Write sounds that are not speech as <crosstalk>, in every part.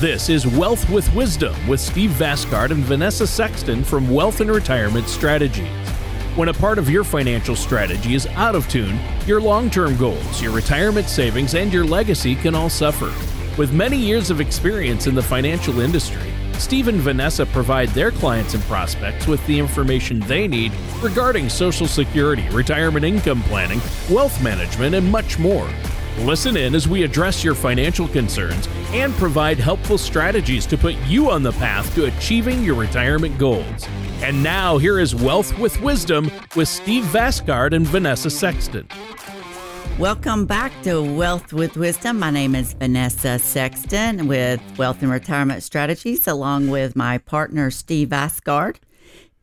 This is Wealth with Wisdom with Steve Vasgard and Vanessa Sexton from Wealth and Retirement Strategies. When a part of your financial strategy is out of tune, your long term goals, your retirement savings, and your legacy can all suffer. With many years of experience in the financial industry, Steve and Vanessa provide their clients and prospects with the information they need regarding Social Security, retirement income planning, wealth management, and much more. Listen in as we address your financial concerns and provide helpful strategies to put you on the path to achieving your retirement goals. And now, here is Wealth with Wisdom with Steve Vasgard and Vanessa Sexton. Welcome back to Wealth with Wisdom. My name is Vanessa Sexton with Wealth and Retirement Strategies, along with my partner, Steve Vasgard.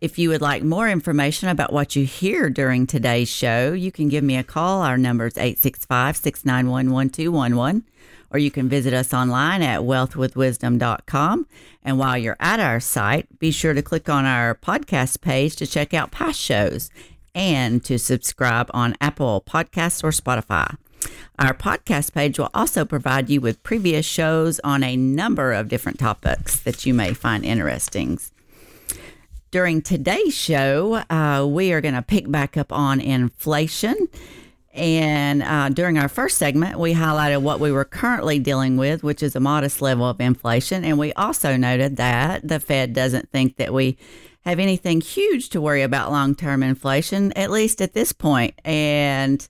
If you would like more information about what you hear during today's show, you can give me a call. Our number is 865 691 1211, or you can visit us online at wealthwithwisdom.com. And while you're at our site, be sure to click on our podcast page to check out past shows and to subscribe on Apple Podcasts or Spotify. Our podcast page will also provide you with previous shows on a number of different topics that you may find interesting. During today's show, uh, we are going to pick back up on inflation. And uh, during our first segment, we highlighted what we were currently dealing with, which is a modest level of inflation. And we also noted that the Fed doesn't think that we have anything huge to worry about long term inflation, at least at this point. And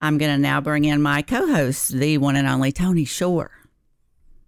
I'm going to now bring in my co host, the one and only Tony Shore.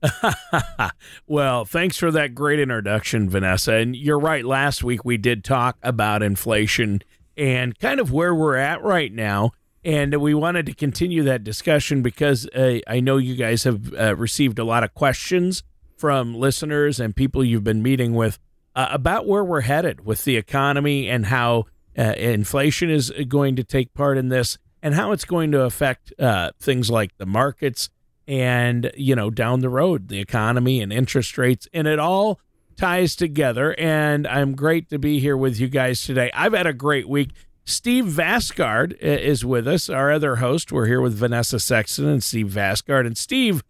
<laughs> well, thanks for that great introduction, Vanessa. And you're right. Last week we did talk about inflation and kind of where we're at right now. And we wanted to continue that discussion because uh, I know you guys have uh, received a lot of questions from listeners and people you've been meeting with uh, about where we're headed with the economy and how uh, inflation is going to take part in this and how it's going to affect uh, things like the markets and you know down the road the economy and interest rates and it all ties together. And i'm great to be here with you guys today. I've had a great week. Steve vasgard is with us our other host. We're here with vanessa sexton and steve vasgard and steve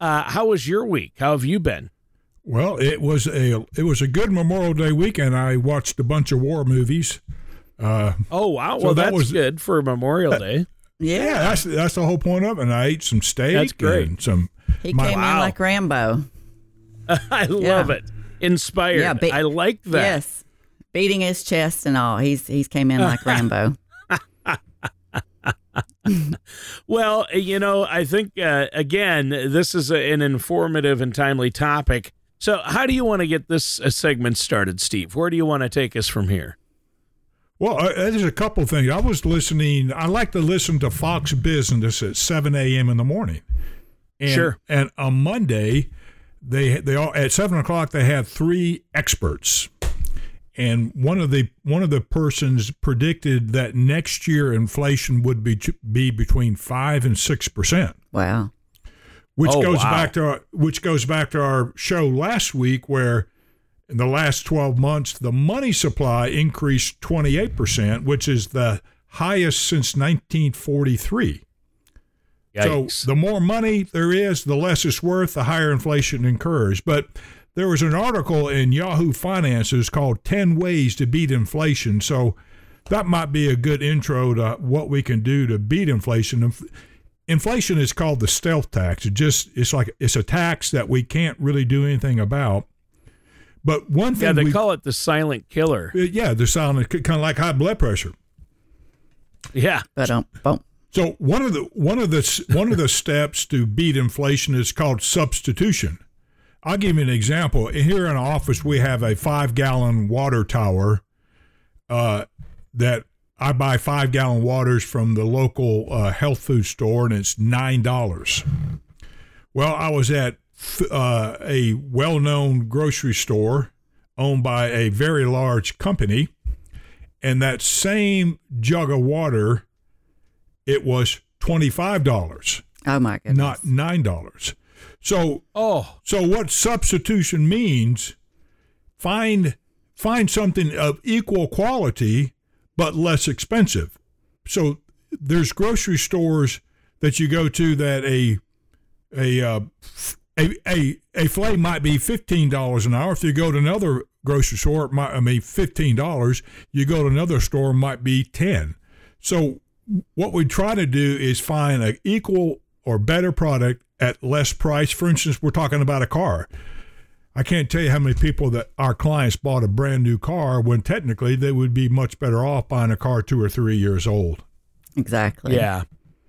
uh, how was your week? How have you been? Well it was a it was a good memorial day weekend. I watched a bunch of war movies. Uh, oh wow. so well that that's was, good for memorial day yeah. yeah, that's that's the whole point of it. And I ate some steak. That's great. And some. He my, came wow. in like Rambo. <laughs> I love yeah. it. Inspired. Yeah, be- I like that. Yes, beating his chest and all. He's he's came in like Rambo. <laughs> <laughs> well, you know, I think uh, again, this is a, an informative and timely topic. So, how do you want to get this uh, segment started, Steve? Where do you want to take us from here? Well, uh, there's a couple things. I was listening. I like to listen to Fox Business at 7 a.m. in the morning. And, sure. And on Monday, they they all at seven o'clock they had three experts, and one of the one of the persons predicted that next year inflation would be be between five and six percent. Wow. Which oh, goes wow. back to our, which goes back to our show last week where in the last 12 months, the money supply increased 28%, which is the highest since 1943. Yikes. So the more money there is, the less it's worth, the higher inflation incurs. But there was an article in Yahoo Finances called 10 Ways to Beat Inflation. So that might be a good intro to what we can do to beat inflation. Inflation is called the stealth tax. It just it's like it's a tax that we can't really do anything about. But one thing, yeah, they we, call it the silent killer. Uh, yeah, the silent, kind of like high blood pressure. Yeah, but um, boom. So one of the one of the one of the <laughs> steps to beat inflation is called substitution. I'll give you an example. Here in our office, we have a five gallon water tower uh, that I buy five gallon waters from the local uh, health food store, and it's nine dollars. Well, I was at uh, a well known grocery store owned by a very large company. And that same jug of water, it was $25. Oh, my goodness. Not $9. So, oh. so what substitution means, find find something of equal quality but less expensive. So there's grocery stores that you go to that a a uh, a, a, a fillet might be $15 an hour. If you go to another grocery store, it might, I mean, $15. You go to another store, it might be 10 So what we try to do is find an equal or better product at less price. For instance, we're talking about a car. I can't tell you how many people that our clients bought a brand new car when technically they would be much better off buying a car two or three years old. Exactly. Yeah.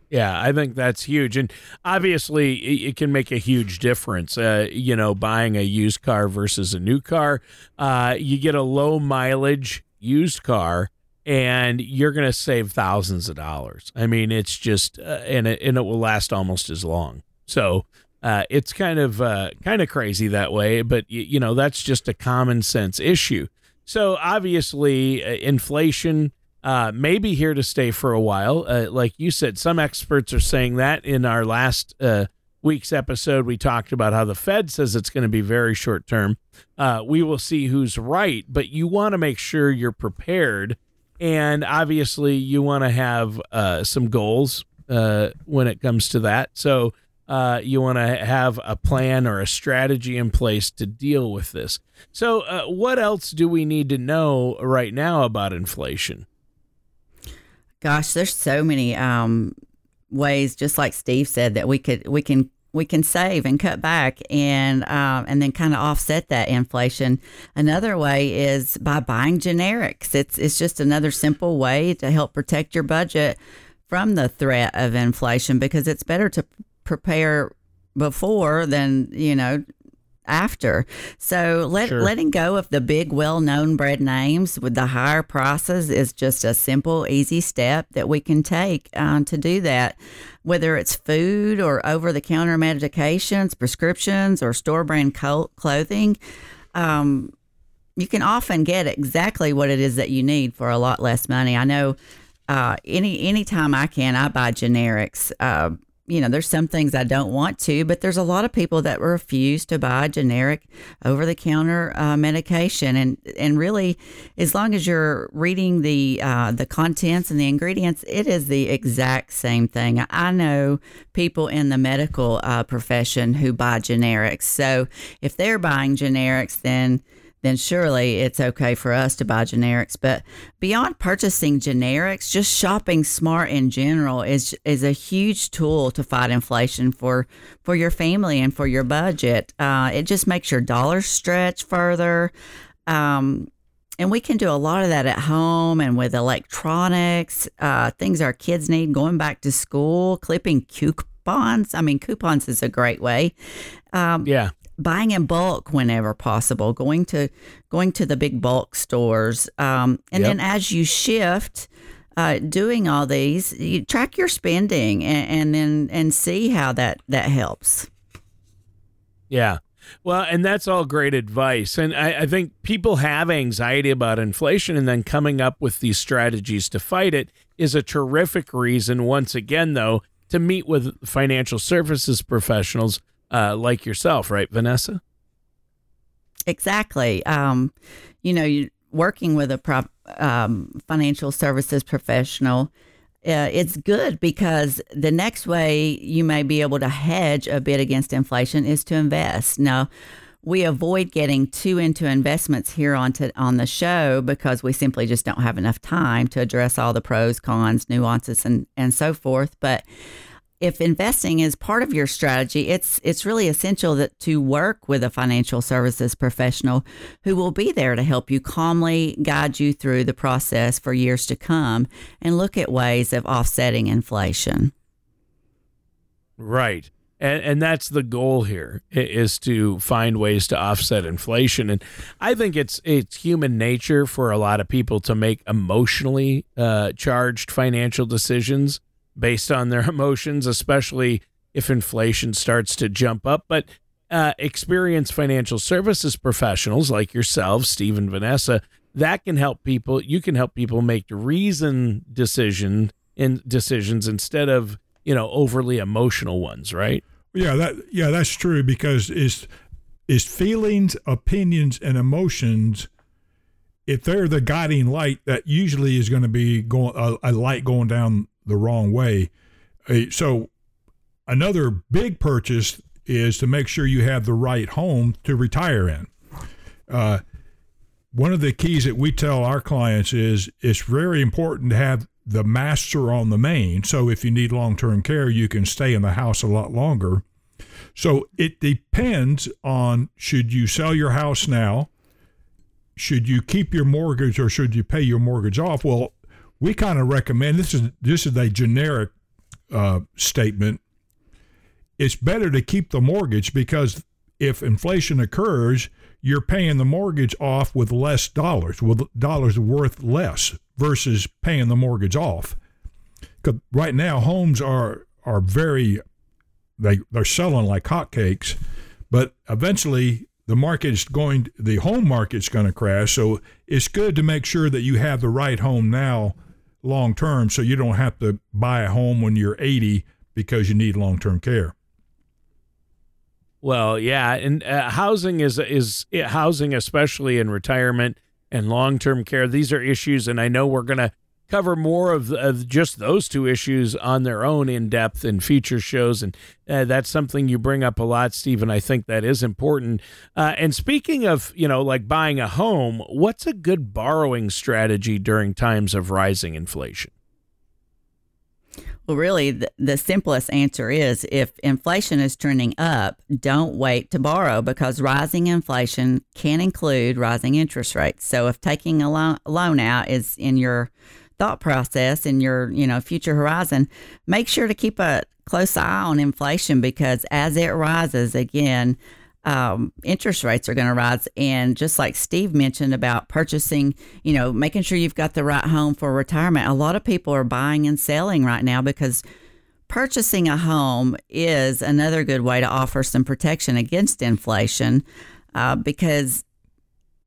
Yeah, I think that's huge. And obviously, it, can make a huge difference, uh, you know, buying a used car versus a new car. Uh, you get a low mileage used car and you're going to save thousands of dollars. I mean, it's just, uh, and, it, and it will last almost as long. So, uh, it's kind of uh, kind of crazy that way, but y- you know that's just a common sense issue. So obviously, uh, inflation uh, may be here to stay for a while. Uh, like you said, some experts are saying that. In our last uh, week's episode, we talked about how the Fed says it's going to be very short term. Uh, we will see who's right, but you want to make sure you're prepared. And obviously, you want to have uh, some goals uh, when it comes to that. So, uh, you want to have a plan or a strategy in place to deal with this. So, uh, what else do we need to know right now about inflation? Gosh, there's so many um, ways, just like Steve said, that we could we can we can save and cut back and um, and then kind of offset that inflation. Another way is by buying generics. It's it's just another simple way to help protect your budget from the threat of inflation because it's better to prepare before than you know after. So let, sure. letting go of the big, well known brand names with the higher prices is just a simple, easy step that we can take uh, to do that. Whether it's food or over the counter medications, prescriptions, or store brand co- clothing, um, you can often get exactly what it is that you need for a lot less money. I know uh, any anytime I can, I buy generics. Uh, you know, there's some things I don't want to, but there's a lot of people that refuse to buy generic over the counter uh, medication. And, and really, as long as you're reading the, uh, the contents and the ingredients, it is the exact same thing. I know people in the medical uh, profession who buy generics. So if they're buying generics, then then surely it's okay for us to buy generics. But beyond purchasing generics, just shopping smart in general is is a huge tool to fight inflation for for your family and for your budget. Uh, it just makes your dollars stretch further. Um, and we can do a lot of that at home and with electronics, uh, things our kids need going back to school, clipping coupons. I mean, coupons is a great way. Um, yeah buying in bulk whenever possible, going to going to the big bulk stores, um, and yep. then as you shift. Uh, doing all these, you track your spending and, and then and see how that that helps. Yeah, well, and that's all great advice. And I, I, think people have anxiety about inflation, and then coming up with these strategies to fight it is a terrific reason, once again, though, to meet with financial services professionals uh, like yourself, right, Vanessa? Exactly. Um, you know, you, working with a prop, um, financial services professional, uh, it's good because the next way you may be able to hedge a bit against inflation is to invest. Now, we avoid getting too into investments here on to, on the show because we simply just don't have enough time to address all the pros, cons, nuances, and and so forth. But if investing is part of your strategy, it's it's really essential that to work with a financial services professional who will be there to help you calmly guide you through the process for years to come and look at ways of offsetting inflation. Right. And, and that's the goal here is to find ways to offset inflation. And I think it's it's human nature for a lot of people to make emotionally uh, charged financial decisions based on their <laughs> emotions, especially if inflation starts to jump up. But uh, experienced financial services professionals like yourself, Steve and Vanessa, that can help people. You can help people make reason decision in decisions instead of you know overly emotional ones, right? Yeah, that yeah, that's true because is is feelings, opinions, and emotions. If they're the guiding light, that usually is going to be going a, a light going down the wrong way. So, another big purchase is to make sure you have the right home to retire in. Uh, one of the keys that we tell our clients is it's very important to have the master on the main. So if you need long term care, you can stay in the house a lot longer. So it depends on should you sell your house now? Should you keep your mortgage or should you pay your mortgage off? Well, we kind of recommend this is this is a generic uh, statement. It's better to keep the mortgage because if inflation occurs, you're paying the mortgage off with less dollars, with dollars worth less versus paying the mortgage off. Because right now homes are are very they they're selling like hotcakes, but eventually the market is going the home market's going to crash. So it's good to make sure that you have the right home now long term so you don't have to buy a home when you're 80 because you need long term care. Well, yeah, and uh, housing is is housing, especially in retirement and long term care. These are issues, and I know we're going to cover more of, of just those two issues on their own in depth in future shows, and uh, that's something you bring up a lot, Stephen. I think that is important. Uh, and speaking of, you know, like buying a home, what's a good borrowing strategy during times of rising inflation? Well, really, the, the, simplest answer is if inflation is trending up, don't wait to borrow because rising inflation can include rising interest rates. So, if taking a loan, loan out is in your thought process in your you know future horizon, make sure to keep a close eye on inflation because as it rises again, um, interest rates are going to rise. And just like Steve mentioned about purchasing, you know, making sure you've got the right home for retirement, a lot of people are buying and selling right now because purchasing a home is another good way to offer some protection against inflation uh, because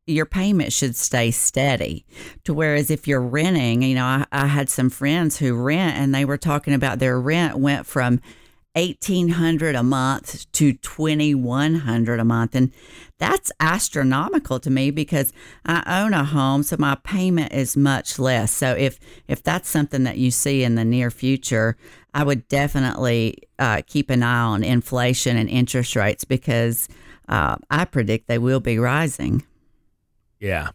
your payment should stay steady. To whereas if you're renting, you know, I, I had some friends who rent and they were talking about their rent went from 1800 a month to 2100 a month. And that's astronomical to me because I own a home so my payment is much less. So if if that's something that you see in the near future I would definitely uh, keep an eye on inflation and interest rates because uh, I predict they will be rising yeah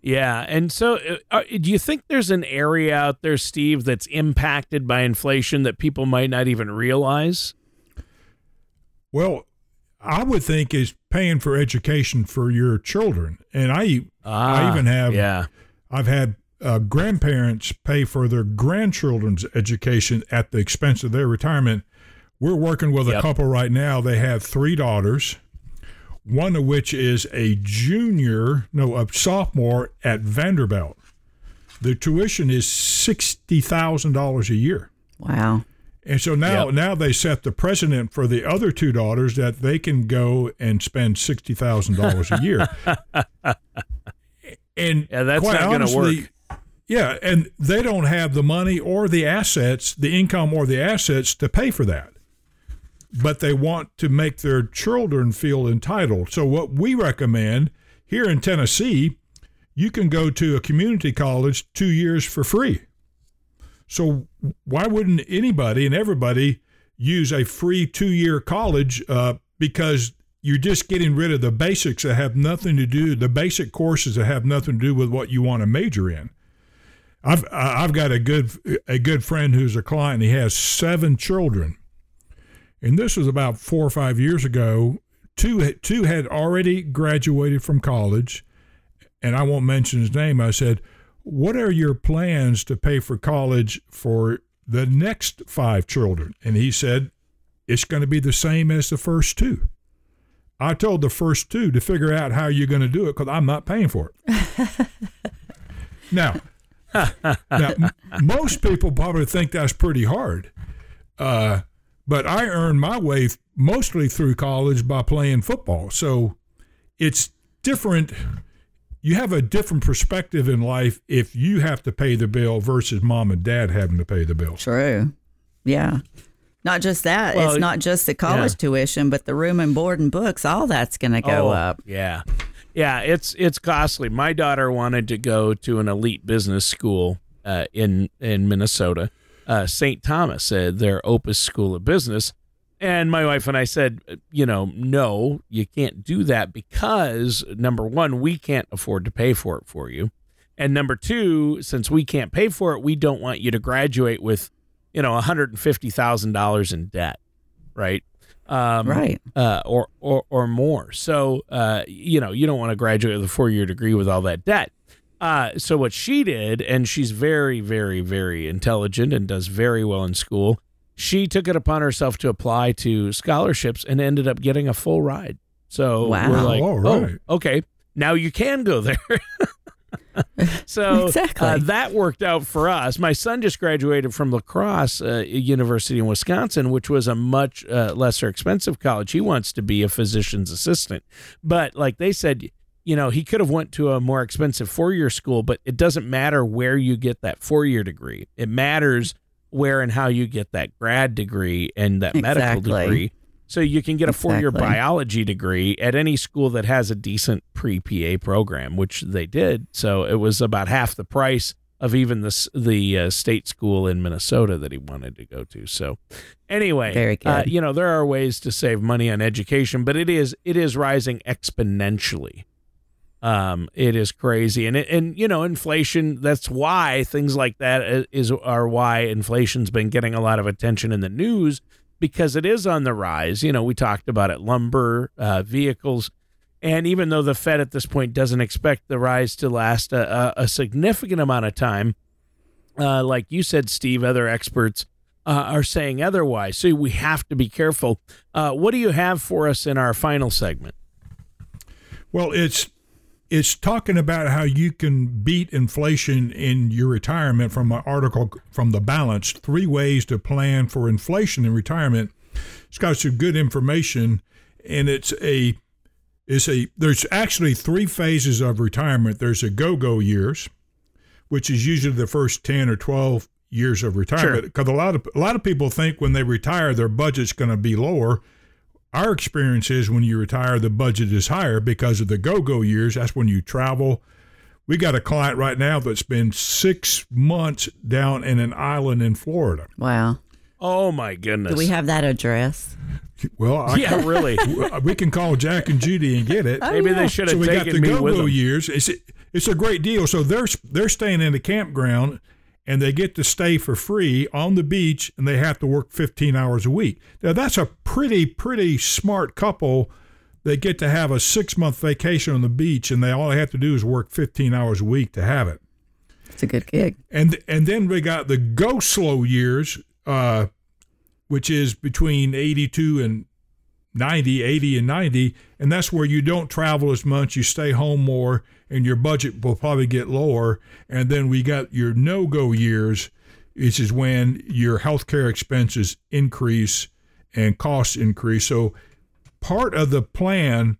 yeah. And so, uh, uh, do you think there's an area out there, Steve, that's impacted by inflation that people might not even realize? Well, I would think is paying for education for your children, and I ah, I even have yeah I've had uh, grandparents pay for their grandchildren's education at the expense of their retirement. We're working with a couple right now. They have three daughters one of which is a junior, no, a sophomore at Vanderbilt. The tuition is sixty thousand dollars a year. Wow. And so now, yep. now they set the precedent for the other two daughters that they can go and spend sixty thousand dollars a year. <laughs> and yeah, that's not going to work. Yeah, and they don't have the money or the assets, the income or the assets to pay for that but they want to make their children feel entitled. So, what we recommend here in Tennessee, you can go to a community college two years for free. So, why wouldn't anybody and everybody use a free two year college uh, because you're just getting rid of the basics that have nothing to do, the basic courses that have nothing to do with what you want to major in. I've I've got a good a good friend who's a client. He has seven children, and this was about four or five years ago. Two two had already graduated from college, and I won't mention his name. I said, "What are your plans to pay for college for the next five children?" And he said, "It's going to be the same as the first two." I told the first two to figure out how you're going to do it because I'm not paying for it. <laughs> now, now, most people probably think that's pretty hard. Uh, but I earned my way mostly through college by playing football. So it's different. You have a different perspective in life if you have to pay the bill versus mom and dad having to pay the bill. True. Yeah. Not just that. Well, it's not just the college yeah. tuition, but the room and board and books. All that's going to go oh, up. Yeah. Yeah, it's it's costly. My daughter wanted to go to an elite business school uh, in in Minnesota, uh, St. Thomas, uh, their Opus School of Business. And my wife and I said, you know, no, you can't do that because number one, we can't afford to pay for it for you. And number two, since we can't pay for it, we don't want you to graduate with, you know, $150,000 in debt, right? Um, Right. Uh, or, or, or more. So, uh, you know, you don't want to graduate with a four year degree with all that debt. Uh, so what she did, and she's very, very, very intelligent and does very well in school. She took it upon herself to apply to scholarships and ended up getting a full ride. So Wow. we're like, All right. oh, okay, now you can go there. <laughs> so Exactly. uh, that worked out for us. My son just graduated from La Crosse uh, University in Wisconsin, which was a much uh, lesser expensive college. He wants to be a physician's assistant, but like they said, you know, he could have went to a more expensive four-year school, but it doesn't matter where you get that four-year degree. It matters where and how you get that grad degree and that medical degree. So you can get a four-year Exactly. biology degree at any school that has a decent pre-PA program, which they did. So it was about half the price of even the the uh, state school in Minnesota that he wanted to go to. So anyway, Very Uh, you know there are ways to save money on education, but it is it is rising exponentially. Um, it is crazy, and it, and you know inflation. That's why things like that is are why inflation's been getting a lot of attention in the news because it is on the rise. You know, we talked about it, lumber, uh, vehicles, and even though the Fed at this point doesn't expect the rise to last a, a, a significant amount of time, uh, like you said, Steve, other experts uh, are saying otherwise. So we have to be careful. Uh, what do you have for us in our final segment? Well, it's it's talking about how you can beat inflation in your retirement from an article from the Balance: three ways to plan for inflation in retirement. It's got some good information, and it's a it's a there's actually three phases of retirement. There's a go-go years, which is usually the first ten or twelve years of retirement. Because a lot of a lot of people think when they retire, their budget's going to be lower our experience is when you retire, the budget is higher because of the go go years. That's when you travel. We got a client right now that's been six months down in an island in Florida. Wow. Oh my goodness! Do we have that address? Well, I, Yeah, really. <laughs> we can call Jack and Judy and get it. Maybe they oh, should have so have we got the me go with go them. years. It's it's a great deal. So they're they're staying in the campground and they get to stay for free on the beach and they have to work 15 hours a week. Now that's a pretty pretty smart couple. They get to have a six month vacation on the beach and they all they have to do is work 15 hours a week to have it. It's a good gig. And and then we got the go slow years, uh, which is between 82 and 90, 80 and 90, and that's where you don't travel as much, you stay home more, and your budget will probably get lower. And then we got your no go years, which is when your healthcare expenses increase and costs increase. So part of the plan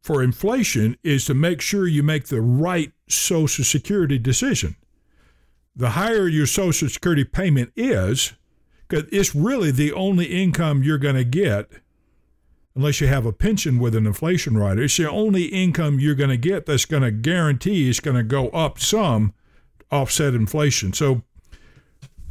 for inflation is to make sure you make the right Social Security decision. The higher your Social Security payment is, because it's really the only income you're going to get, unless you have a pension with an inflation rider. It's the only income you're going to get that's going to guarantee it's going to go up some, offset inflation. So,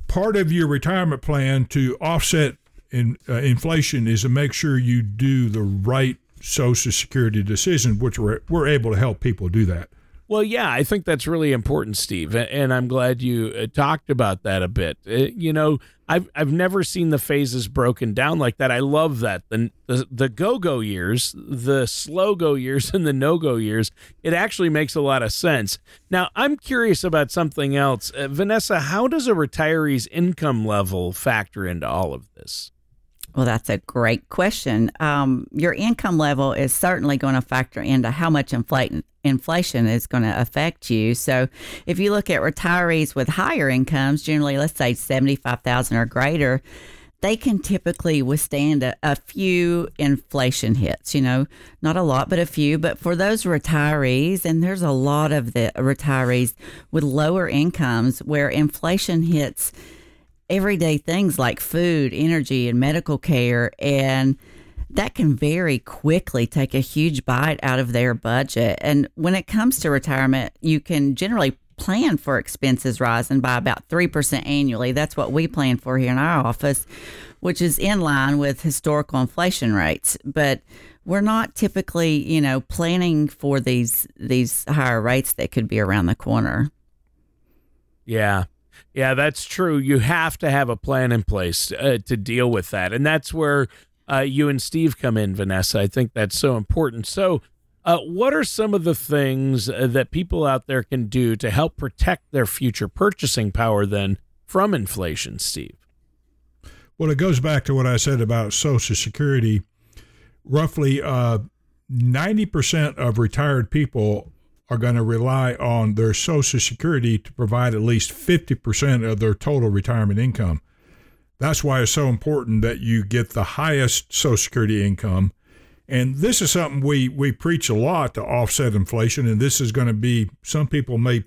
part of your retirement plan to offset in, uh, inflation is to make sure you do the right Social Security decision, which we're, we're able to help people do that. Well, yeah, I think that's really important, Steve, and I'm glad you uh, talked about that a bit. Uh, you know, I've I've never seen the phases broken down like that. I love that the the, the go go years, the slow go years, <laughs> and the no go years. It actually makes a lot of sense. Now, I'm curious about something else, uh, Vanessa. How does a retiree's income level factor into all of this? Well, that's a great question. Um, your income level is certainly going to factor into how much inflation inflation is going to affect you. So, if you look at retirees with higher incomes, generally, let's say seventy five thousand or greater, they can typically withstand a, a few inflation hits. You know, not a lot, but a few. But for those retirees, and there's a lot of the retirees with lower incomes where inflation hits everyday things like food, energy, and medical care. And that can very quickly take a huge bite out of their budget. And when it comes to retirement, you can generally plan for expenses rising by about 3% annually. That's what we plan for here in our office, which is in line with historical inflation rates. But we're not typically, you know, planning for these these higher rates that could be around the corner. Yeah. Yeah, that's true. You have to have a plan in place uh, to deal with that. And that's where uh, you and Steve come in, Vanessa. I think that's so important. So, uh, what are some of the things uh, that people out there can do to help protect their future purchasing power then from inflation, Steve? Well, it goes back to what I said about Social Security. Roughly uh, 90% of retired people are going to rely on their Social Security to provide at least 50% of their total retirement income. That's why it's so important that you get the highest Social Security income. And this is something we, we preach a lot to offset inflation. And this is going to be, some people may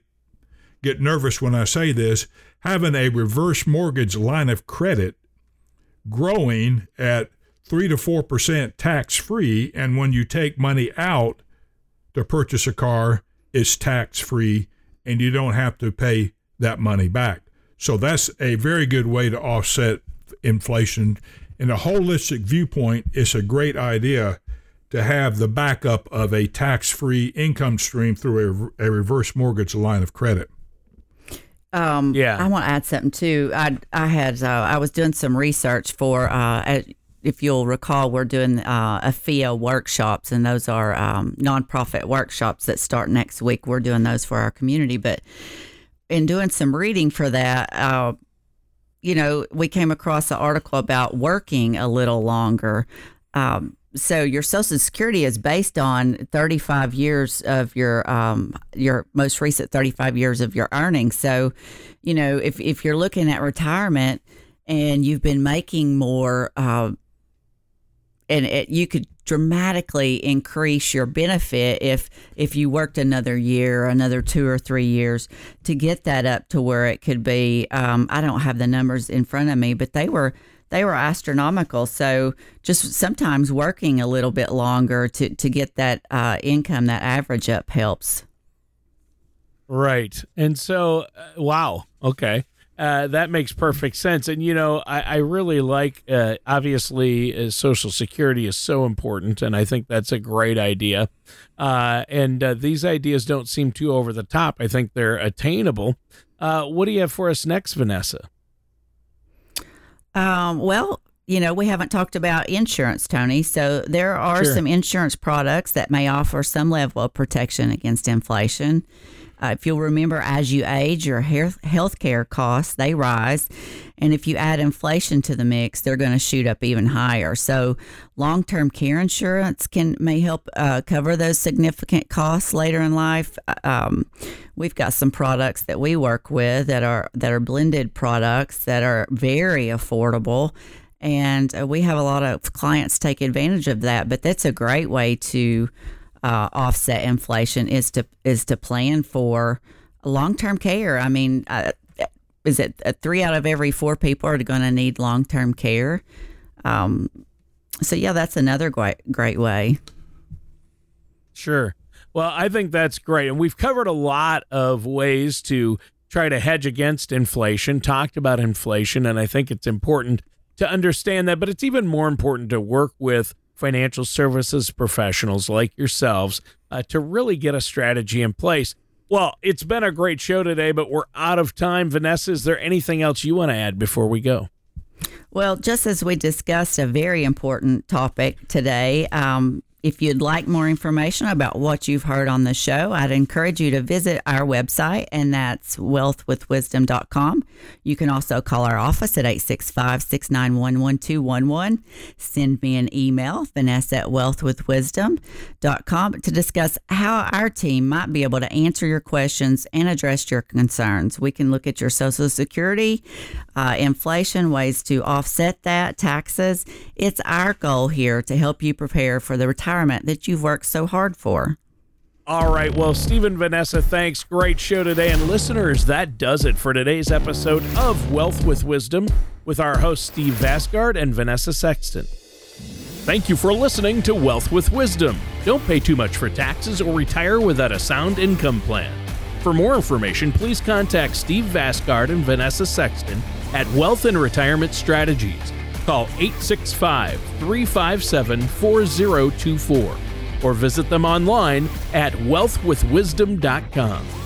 get nervous when I say this, having a reverse mortgage line of credit growing at 3 to 4% tax free. And when you take money out to purchase a car, it's tax free and you don't have to pay that money back. So that's a very good way to offset inflation. In a holistic viewpoint, it's a great idea to have the backup of a tax free income stream through a, a, reverse mortgage line of credit. Um, yeah, I want to add something too. I I had uh, I was doing some research for uh, if you'll recall, we're doing uh, AFIA workshops, and those are um, nonprofit workshops that start next week. We're doing those for our community, but in doing some reading for that, uh, you know, we came across an article about working a little longer. Um, so your Social Security is based on 35 years of your um, your most recent 35 years of your earnings. So, you know, if if you're looking at retirement and you've been making more. Uh, and it, you could dramatically increase your benefit if if you worked another year, another two or three years to get that up to where it could be. Um, I don't have the numbers in front of me, but they were they were astronomical. So just sometimes working a little bit longer to to get that uh, income, that average up helps. Right, and so uh, wow, okay. Uh, that makes perfect sense. And, you know, I, I really like, uh, obviously, uh, Social Security is so important, and I think that's a great idea. Uh, and uh, these ideas don't seem too over the top. I think they're attainable. what do you have for us next, Vanessa? Um, well, you know, we haven't talked about insurance, Tony. So there are sure. some insurance products that may offer some level of protection against inflation. Uh, if you'll remember, as you age, your health care costs they rise, and if you add inflation to the mix, they're going to shoot up even higher. So, long term care insurance can may help uh, cover those significant costs later in life. Uh, um, we've got some products that we work with that are that are blended products that are very affordable and uh, we have a lot of clients take advantage of that but that's a great way to uh, offset inflation is to is to plan for long term care. I mean, uh, is it uh, three out of every four people are going to need long term care? Um, so yeah, that's another great great way. Sure. Well, I think that's great, and we've covered a lot of ways to try to hedge against inflation. Talked about inflation, and I think it's important to understand that, but it's even more important to work with financial services professionals like yourselves uh, to really get a strategy in place. Well, it's been a great show today, but we're out of time. Vanessa, is there anything else you want to add before we go? Well, just as we discussed a very important topic today, um, if you'd like more information about what you've heard on the show, I'd encourage you to visit our website, and that's wealthwithwisdom.com. You can also call our office at 865 691 1211. Send me an email, vanessa at wealthwithwisdom.com, to discuss how our team might be able to answer your questions and address your concerns. We can look at your Social Security, uh, inflation, ways to offset that, taxes. It's our goal here to help you prepare for the retirement retirement that you've worked so hard for. All right. Well, Stephen, Vanessa, thanks. Great show today. And listeners, that does it for today's episode of Wealth with Wisdom with our hosts, Steve Vasgard and Vanessa Sexton. Thank you for listening to Wealth with Wisdom. Don't pay too much for taxes or retire without a sound income plan. For more information, please contact Steve Vasgard and Vanessa Sexton at Wealth and Retirement Strategies. Call 865 357 4024 or visit them online at wealthwithwisdom.com.